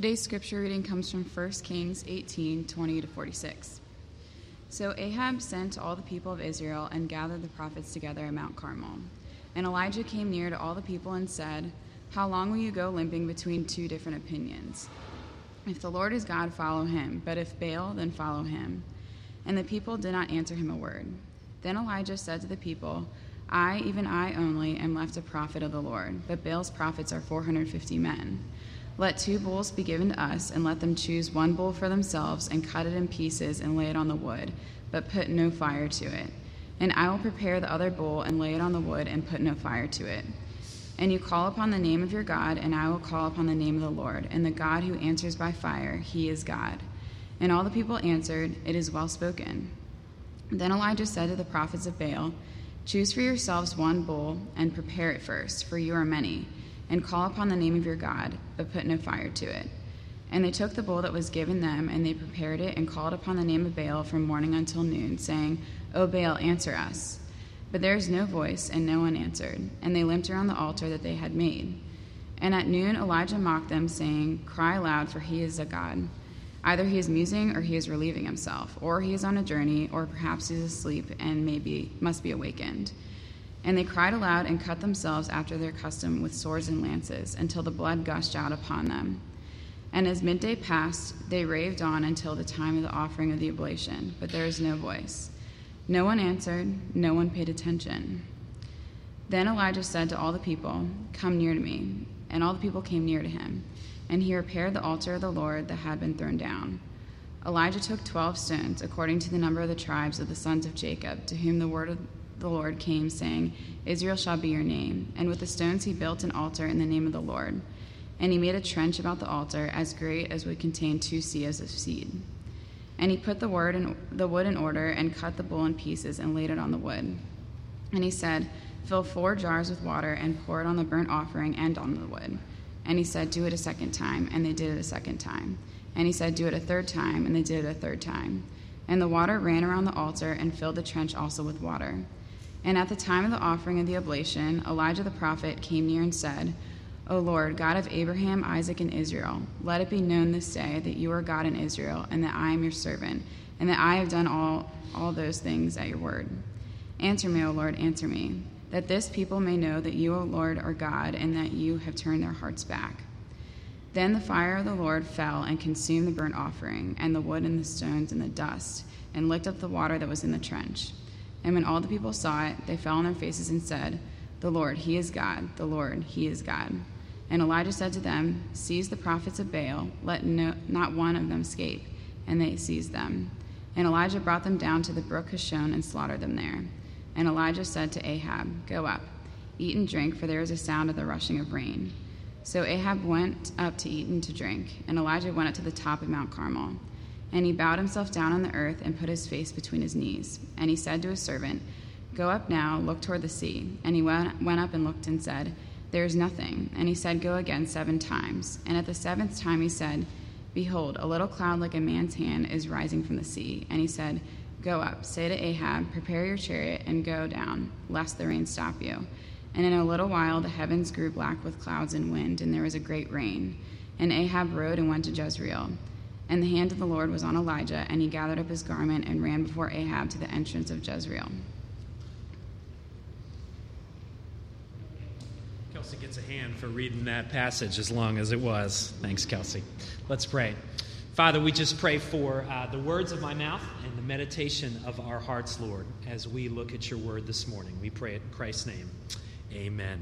Today's scripture reading comes from 1 Kings 18 20 to 46. So Ahab sent all the people of Israel and gathered the prophets together at Mount Carmel. And Elijah came near to all the people and said, How long will you go limping between two different opinions? If the Lord is God, follow him, but if Baal, then follow him. And the people did not answer him a word. Then Elijah said to the people, I, even I only, am left a prophet of the Lord, but Baal's prophets are 450 men. Let two bulls be given to us, and let them choose one bull for themselves, and cut it in pieces, and lay it on the wood, but put no fire to it. And I will prepare the other bull, and lay it on the wood, and put no fire to it. And you call upon the name of your God, and I will call upon the name of the Lord, and the God who answers by fire, he is God. And all the people answered, It is well spoken. Then Elijah said to the prophets of Baal, Choose for yourselves one bull, and prepare it first, for you are many and call upon the name of your God, but put no fire to it. And they took the bowl that was given them, and they prepared it, and called upon the name of Baal from morning until noon, saying, O Baal, answer us. But there is no voice, and no one answered. And they limped around the altar that they had made. And at noon Elijah mocked them, saying, Cry aloud, for he is a God. Either he is musing, or he is relieving himself, or he is on a journey, or perhaps he is asleep and maybe must be awakened. And they cried aloud and cut themselves after their custom with swords and lances, until the blood gushed out upon them. And as midday passed, they raved on until the time of the offering of the oblation, but there was no voice. No one answered, no one paid attention. Then Elijah said to all the people, Come near to me. And all the people came near to him. And he repaired the altar of the Lord that had been thrown down. Elijah took twelve stones, according to the number of the tribes of the sons of Jacob, to whom the word of the Lord came, saying, Israel shall be your name. And with the stones he built an altar in the name of the Lord. And he made a trench about the altar as great as would contain two seahs of seed. And he put the, word in, the wood in order and cut the bull in pieces and laid it on the wood. And he said, Fill four jars with water and pour it on the burnt offering and on the wood. And he said, Do it a second time. And they did it a second time. And he said, Do it a third time. And they did it a third time. And the water ran around the altar and filled the trench also with water. And at the time of the offering of the oblation, Elijah the prophet came near and said, O Lord, God of Abraham, Isaac, and Israel, let it be known this day that you are God in Israel, and that I am your servant, and that I have done all, all those things at your word. Answer me, O Lord, answer me, that this people may know that you, O Lord, are God, and that you have turned their hearts back. Then the fire of the Lord fell and consumed the burnt offering, and the wood and the stones and the dust, and licked up the water that was in the trench. And when all the people saw it, they fell on their faces and said, The Lord, He is God. The Lord, He is God. And Elijah said to them, Seize the prophets of Baal, let no, not one of them escape. And they seized them. And Elijah brought them down to the brook Kishon and slaughtered them there. And Elijah said to Ahab, Go up, eat and drink, for there is a sound of the rushing of rain. So Ahab went up to eat and to drink, and Elijah went up to the top of Mount Carmel. And he bowed himself down on the earth and put his face between his knees. And he said to his servant, Go up now, look toward the sea. And he went, went up and looked and said, There is nothing. And he said, Go again seven times. And at the seventh time he said, Behold, a little cloud like a man's hand is rising from the sea. And he said, Go up, say to Ahab, Prepare your chariot and go down, lest the rain stop you. And in a little while the heavens grew black with clouds and wind, and there was a great rain. And Ahab rode and went to Jezreel. And the hand of the Lord was on Elijah, and he gathered up his garment and ran before Ahab to the entrance of Jezreel. Kelsey gets a hand for reading that passage as long as it was. Thanks, Kelsey. Let's pray. Father, we just pray for uh, the words of my mouth and the meditation of our hearts, Lord, as we look at your word this morning. We pray in Christ's name. Amen.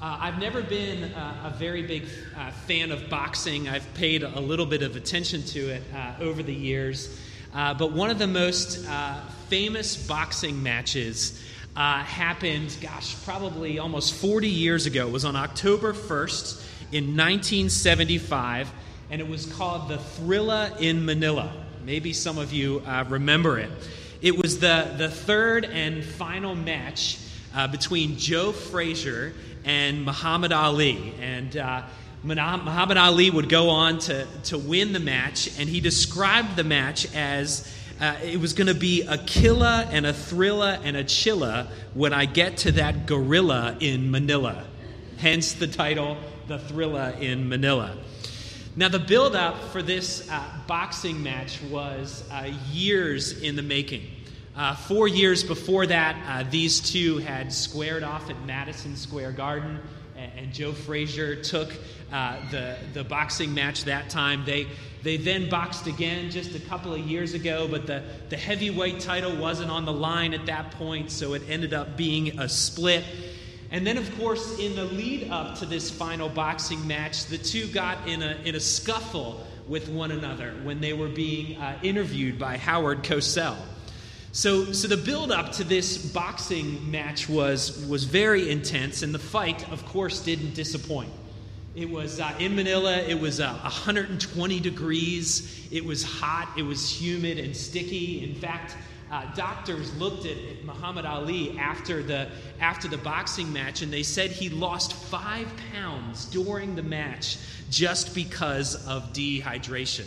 Uh, I've never been uh, a very big uh, fan of boxing. I've paid a little bit of attention to it uh, over the years. Uh, but one of the most uh, famous boxing matches happened, gosh, probably almost 40 years ago. It was on October 1st in 1975, and it was called the Thrilla in Manila. Maybe some of you remember it. It was the, the third and final match between Joe Frazier and Muhammad Ali. And uh, Muhammad Ali would go on to, to win the match, and he described the match as uh, it was going to be a killer and a thriller and a chiller when I get to that gorilla in Manila. Hence the title, The Thrilla in Manila. Now, the build up for this uh, boxing match was uh, years in the making. Uh, four years before that, uh, these two had squared off at Madison Square Garden, and, and Joe Frazier took uh, the, the boxing match that time. They, they then boxed again just a couple of years ago, but the, the heavyweight title wasn't on the line at that point, so it ended up being a split. And then, of course, in the lead up to this final boxing match, the two got in a, in a scuffle with one another when they were being uh, interviewed by Howard Cosell. So, so the build up to this boxing match was, was very intense, and the fight, of course, didn't disappoint. It was uh, in Manila, it was uh, 120 degrees, it was hot, it was humid and sticky. In fact, uh, doctors looked at, at Muhammad Ali after the, after the boxing match and they said he lost five pounds during the match just because of dehydration.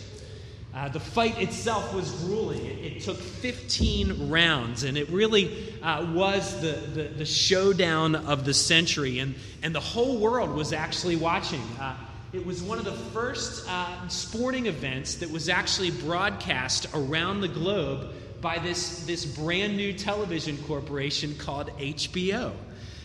Uh, the fight itself was grueling. It, it, took 15 rounds, and it really uh, was the, the, the, showdown of the century. And, and the whole world was actually watching. Uh, it was one of the first uh, sporting events that was actually broadcast around the globe by this, this brand new television corporation called HBO.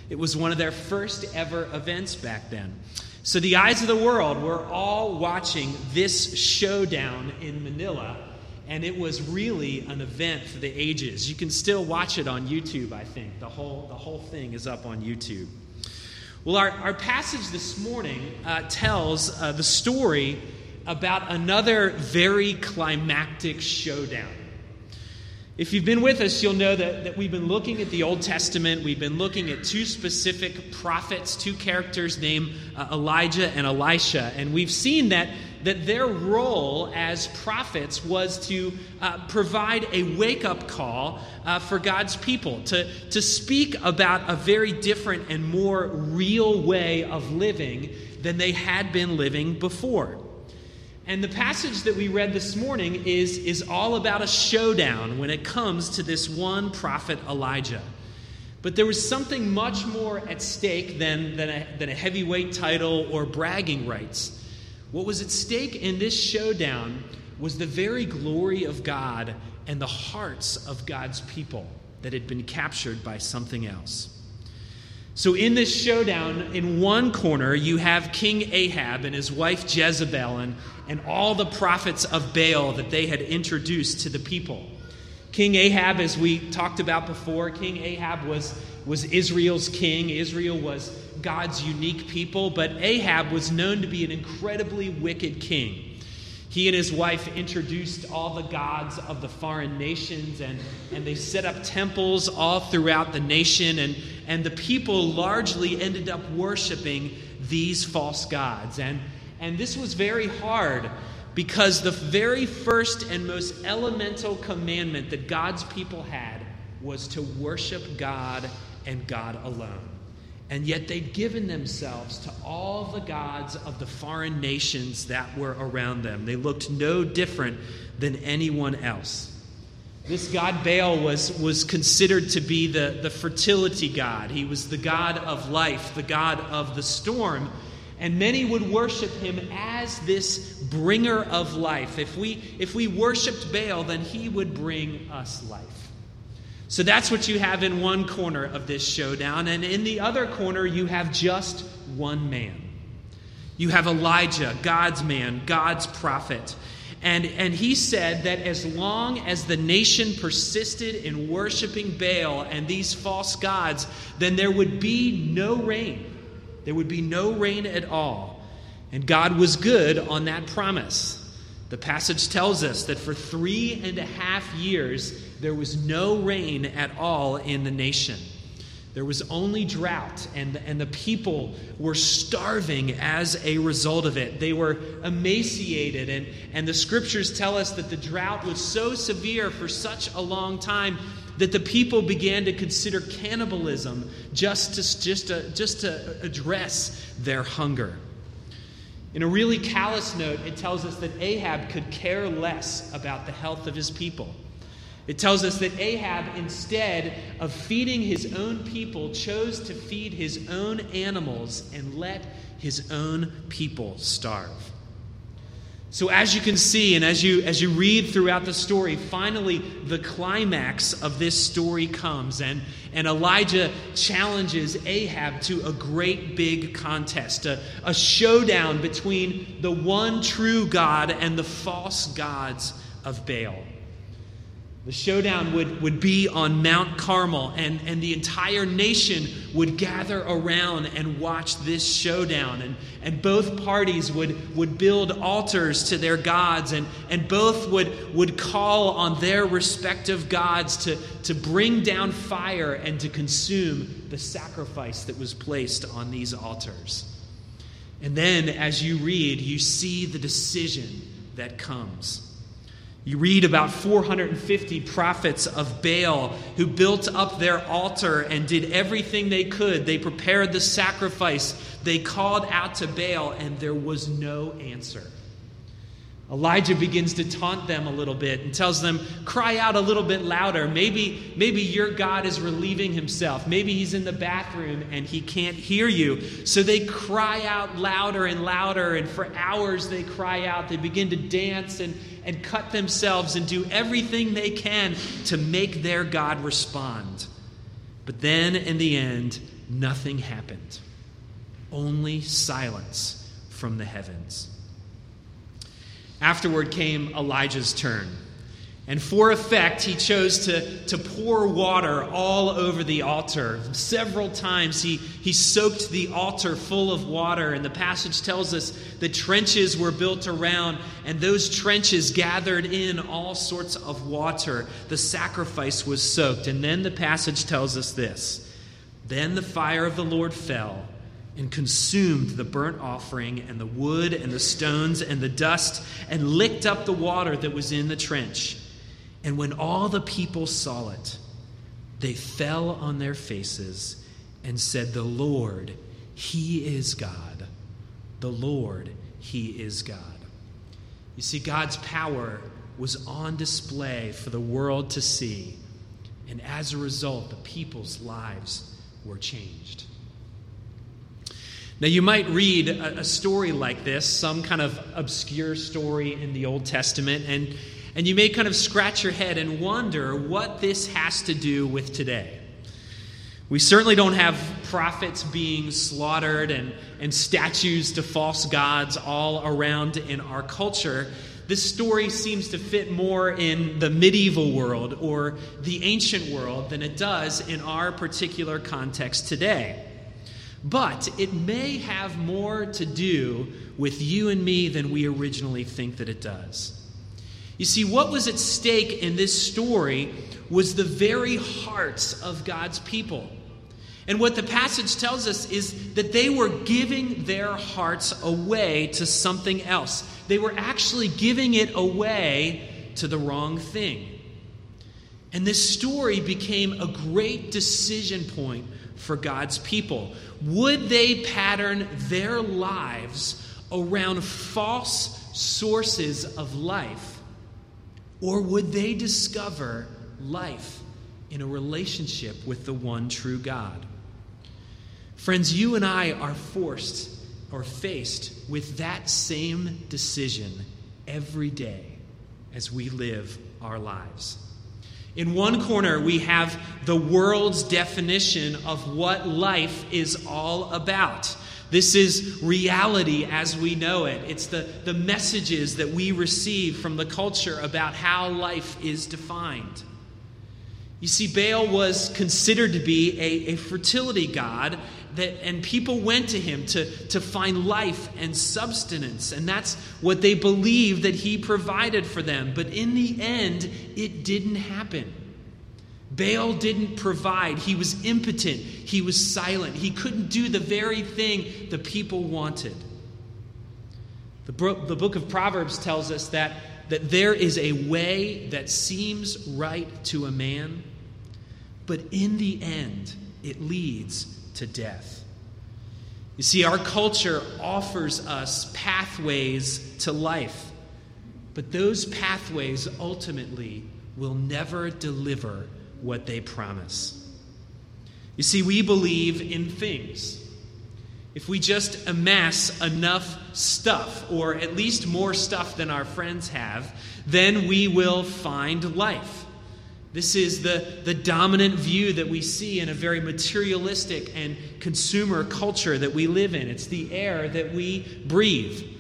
It was one of their first ever events back then. So the eyes of the world were all watching this showdown in Manila, and it was really an event for the ages. You can still watch it on YouTube, I think. The whole, the whole thing is up on YouTube. Well, our, our passage this morning uh, tells uh, the story about another very climactic showdown. If you've been with us, you'll know that, that we've been looking at the Old Testament. We've been looking at two specific prophets, two characters named uh, Elijah and Elisha. And we've seen that, that their role as prophets was to uh, provide a wake up call uh, for God's people, to, to speak about a very different and more real way of living than they had been living before. And the passage that we read this morning is, is all about a showdown when it comes to this one prophet Elijah. But there was something much more at stake than, than, a, than a heavyweight title or bragging rights. What was at stake in this showdown was the very glory of God and the hearts of God's people that had been captured by something else. So, in this showdown, in one corner, you have King Ahab and his wife Jezebel and, and all the prophets of Baal that they had introduced to the people. King Ahab, as we talked about before, King Ahab was, was Israel's king. Israel was God's unique people, but Ahab was known to be an incredibly wicked king. He and his wife introduced all the gods of the foreign nations, and, and they set up temples all throughout the nation, and, and the people largely ended up worshiping these false gods. And, and this was very hard because the very first and most elemental commandment that God's people had was to worship God and God alone. And yet they'd given themselves to all the gods of the foreign nations that were around them. They looked no different than anyone else. This god Baal was, was considered to be the, the fertility god. He was the god of life, the god of the storm. And many would worship him as this bringer of life. If we, if we worshiped Baal, then he would bring us life. So that's what you have in one corner of this showdown. And in the other corner, you have just one man. You have Elijah, God's man, God's prophet. And, and he said that as long as the nation persisted in worshiping Baal and these false gods, then there would be no rain. There would be no rain at all. And God was good on that promise. The passage tells us that for three and a half years, there was no rain at all in the nation. There was only drought, and, and the people were starving as a result of it. They were emaciated, and, and the scriptures tell us that the drought was so severe for such a long time that the people began to consider cannibalism just to, just to, just to address their hunger. In a really callous note, it tells us that Ahab could care less about the health of his people. It tells us that Ahab, instead of feeding his own people, chose to feed his own animals and let his own people starve. So as you can see and as you as you read throughout the story, finally the climax of this story comes and and Elijah challenges Ahab to a great big contest, a, a showdown between the one true God and the false gods of Baal. The showdown would, would be on Mount Carmel, and, and the entire nation would gather around and watch this showdown. And, and both parties would, would build altars to their gods, and, and both would, would call on their respective gods to, to bring down fire and to consume the sacrifice that was placed on these altars. And then, as you read, you see the decision that comes. You read about 450 prophets of Baal who built up their altar and did everything they could. They prepared the sacrifice. They called out to Baal, and there was no answer. Elijah begins to taunt them a little bit and tells them, cry out a little bit louder. Maybe, maybe your God is relieving himself. Maybe he's in the bathroom and he can't hear you. So they cry out louder and louder, and for hours they cry out. They begin to dance and, and cut themselves and do everything they can to make their God respond. But then in the end, nothing happened. Only silence from the heavens. Afterward came Elijah's turn. And for effect, he chose to, to pour water all over the altar. Several times he, he soaked the altar full of water. And the passage tells us the trenches were built around, and those trenches gathered in all sorts of water. The sacrifice was soaked. And then the passage tells us this Then the fire of the Lord fell and consumed the burnt offering and the wood and the stones and the dust and licked up the water that was in the trench. And when all the people saw it, they fell on their faces and said, The Lord, He is God. The Lord, He is God. You see, God's power was on display for the world to see. And as a result, the people's lives were changed. Now, you might read a, story like this, some kind of obscure story in the Old Testament, and, and you may kind of scratch your head and wonder what this has to do with today. We certainly don't have prophets being slaughtered and, and statues to false gods all around in our culture. This story seems to fit more in the medieval world or the ancient world than it does in our particular context today. But it may have more to do with you and me than we originally think that it does. You see, what was at stake in this story was the very hearts of God's people. And what the passage tells us is that they were giving their hearts away to something else. They were actually giving it away to the wrong thing. And this story became a great decision point for God's people. Would they pattern their lives around false sources of life? Or would they discover life in a relationship with the one true God? Friends, you and I are forced or faced with that same decision every day as we live our lives. In one corner, we have the world's definition of what life is all about. This is reality as we know it. It's the, the messages that we receive from the culture about how life is defined. You see, Baal was considered to be a, a fertility god, that, and people went to him to, to find life and substance. And that's what they believed that he provided for them. But in the end, it didn't happen. Baal didn't provide. He was impotent. He was silent. He couldn't do the very thing the people wanted. The book, the book of Proverbs tells us that, that there is a way that seems right to a man, but in the end, it leads to death. You see, our culture offers us pathways to life, but those pathways ultimately will never deliver what they promise. You see, we believe in things. if we just amass enough stuff, or at least more stuff than our friends have, then we will find life. This is the, the dominant view that we see in a very materialistic and consumer culture that we live in. It's the air that we breathe.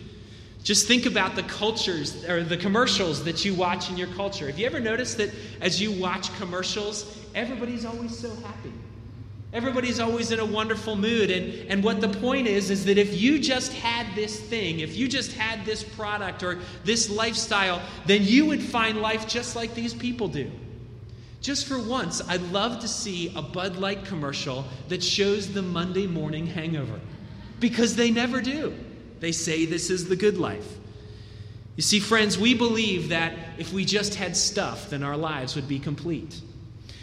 Just think about the cultures or the commercials that you watch in your culture. Have you ever noticed that as you watch commercials, everybody's always so happy? Everybody's always in a wonderful mood. And, and what the point is, is that if you just had this thing, if you just had this product or this lifestyle, then you would find life just like these people do. Just for once, I'd love to see a Bud Light commercial that shows the Monday morning hangover. Because they never do. They say this is the good life. You see, friends, we believe that if we just had stuff, then our lives would be complete.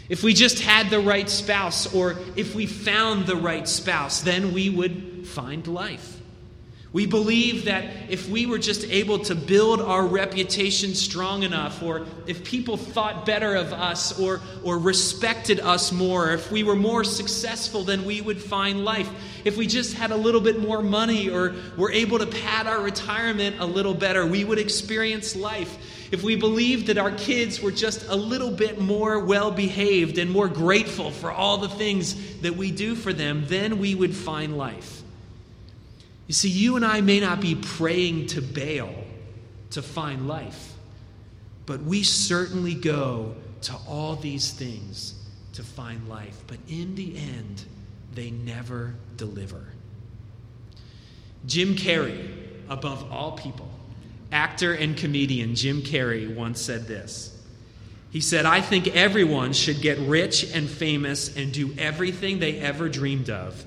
If we just had the right spouse, or if we found the right spouse, then we would find life. We believe that if we were just able to build our reputation strong enough, or if people thought better of us or, or respected us more, if we were more successful, then we would find life. If we just had a little bit more money or were able to pad our retirement a little better, we would experience life. If we believed that our kids were just a little bit more well behaved and more grateful for all the things that we do for them, then we would find life. You see, you and I may not be praying to Baal to find life, but we certainly go to all these things to find life. But in the end, they never deliver. Jim Carrey, above all people, actor and comedian Jim Carrey once said this. He said, I think everyone should get rich and famous and do everything they ever dreamed of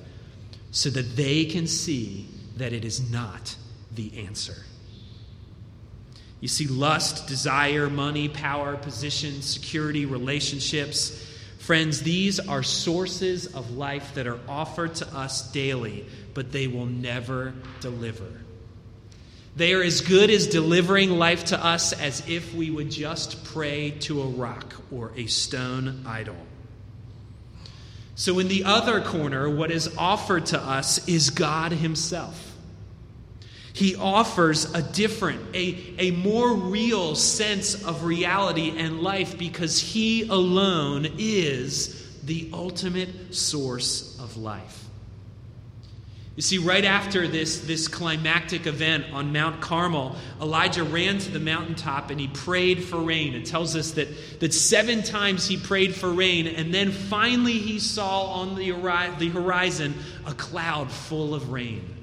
so that they can see that it is not the answer. You see, lust, desire, money, power, position, security, relationships. Friends, these are sources of life that are offered to us daily, but they will never deliver. They are as good as delivering life to us as if we would just pray to a rock or a stone idol. So, in the other corner, what is offered to us is God Himself. He offers a different, a, a more real sense of reality and life because He alone is the ultimate source of life. You see, right after this, this climactic event on Mount Carmel, Elijah ran to the mountaintop and he prayed for rain. It tells us that, that seven times he prayed for rain, and then finally he saw on the, the horizon a cloud full of rain.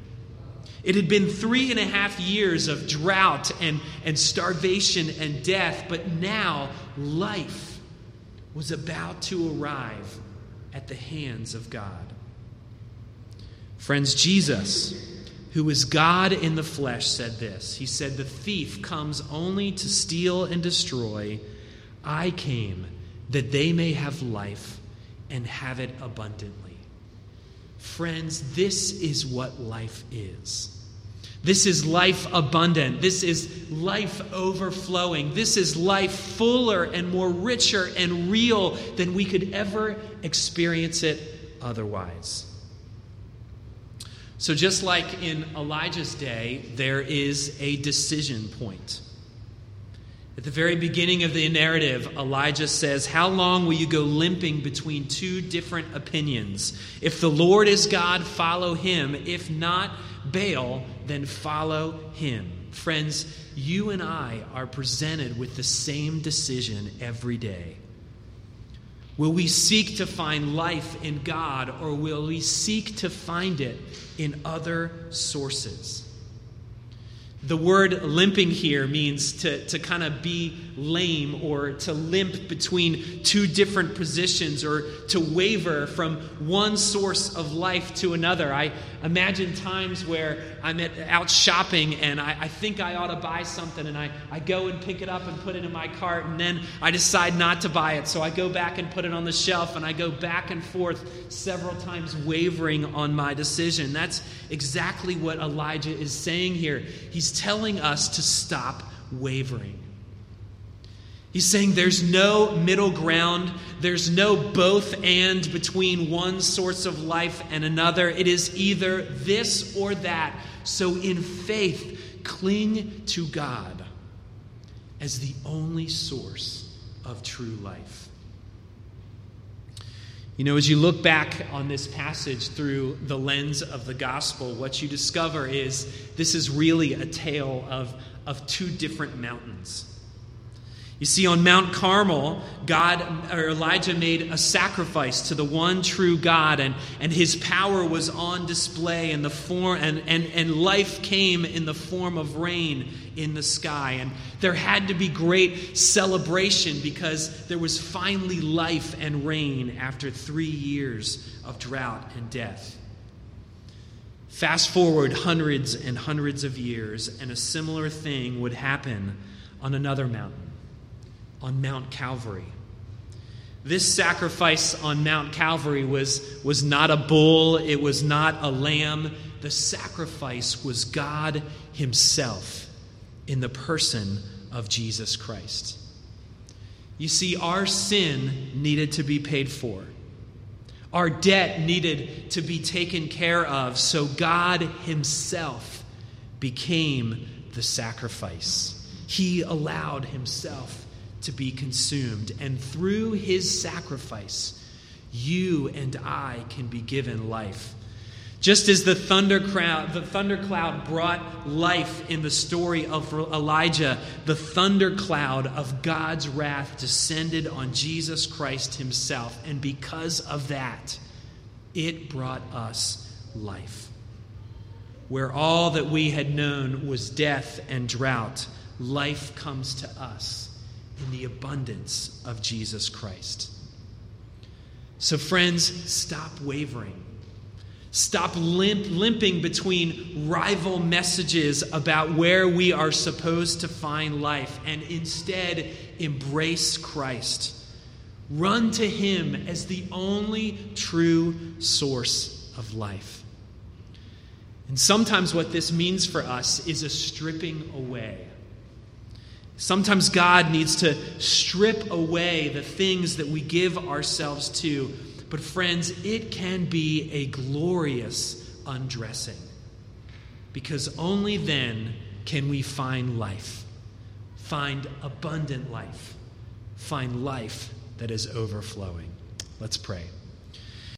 It had been three and a half years of drought and, and starvation and death, but now life was about to arrive at the hands of God. Friends, Jesus, who is God in the flesh, said this He said, The thief comes only to steal and destroy. I came that they may have life and have it abundantly. Friends, this is what life is. This is life abundant. This is life overflowing. This is life fuller and more richer and real than we could ever experience it otherwise. So, just like in Elijah's day, there is a decision point. At the very beginning of the narrative, Elijah says, How long will you go limping between two different opinions? If the Lord is God, follow him. If not, Baal, then follow him. Friends, you and I are presented with the same decision every day. Will we seek to find life in God or will we seek to find it in other sources? The word limping here means to, to kind of be lame or to limp between two different positions or to waver from one source of life to another. I imagine times where I'm at, out shopping and I, I think I ought to buy something and I, I go and pick it up and put it in my cart and then I decide not to buy it. So I go back and put it on the shelf and I go back and forth several times wavering on my decision. That's exactly what Elijah is saying here. He's telling us to stop wavering. He's saying there's no middle ground, there's no both and between one source of life and another. It is either this or that. So, in faith, cling to God as the only source of true life. You know, as you look back on this passage through the lens of the gospel, what you discover is this is really a tale of, of two different mountains. You see, on Mount Carmel, God or Elijah made a sacrifice to the one true God, and, and his power was on display in the form and, and, and life came in the form of rain in the sky. And there had to be great celebration because there was finally life and rain after three years of drought and death. Fast forward hundreds and hundreds of years, and a similar thing would happen on another mountain on Mount Calvary. This sacrifice on Mount Calvary was, was not a bull, it was not a lamb. The sacrifice was God Himself in the person of Jesus Christ. You see, our sin needed to be paid for. Our debt needed to be taken care of, so God Himself became the sacrifice. He allowed Himself to be consumed. And through his sacrifice, you and I can be given life. Just as the thunder cloud, the thundercloud brought life in the story of Elijah, the thundercloud of God's wrath descended on Jesus Christ himself. And because of that, it brought us life. Where all that we had known was death and drought, life comes to us in the abundance of Jesus Christ. So, friends, stop wavering. Stop limp, limping between rival messages about where we are supposed to find life and instead embrace Christ. Run to Him as the only true source of life. And sometimes what this means for us is a stripping away Sometimes God needs to strip away the things that we give ourselves to. But, friends, it can be a glorious undressing because only then can we find life, find abundant life, find life that is overflowing. Let's pray.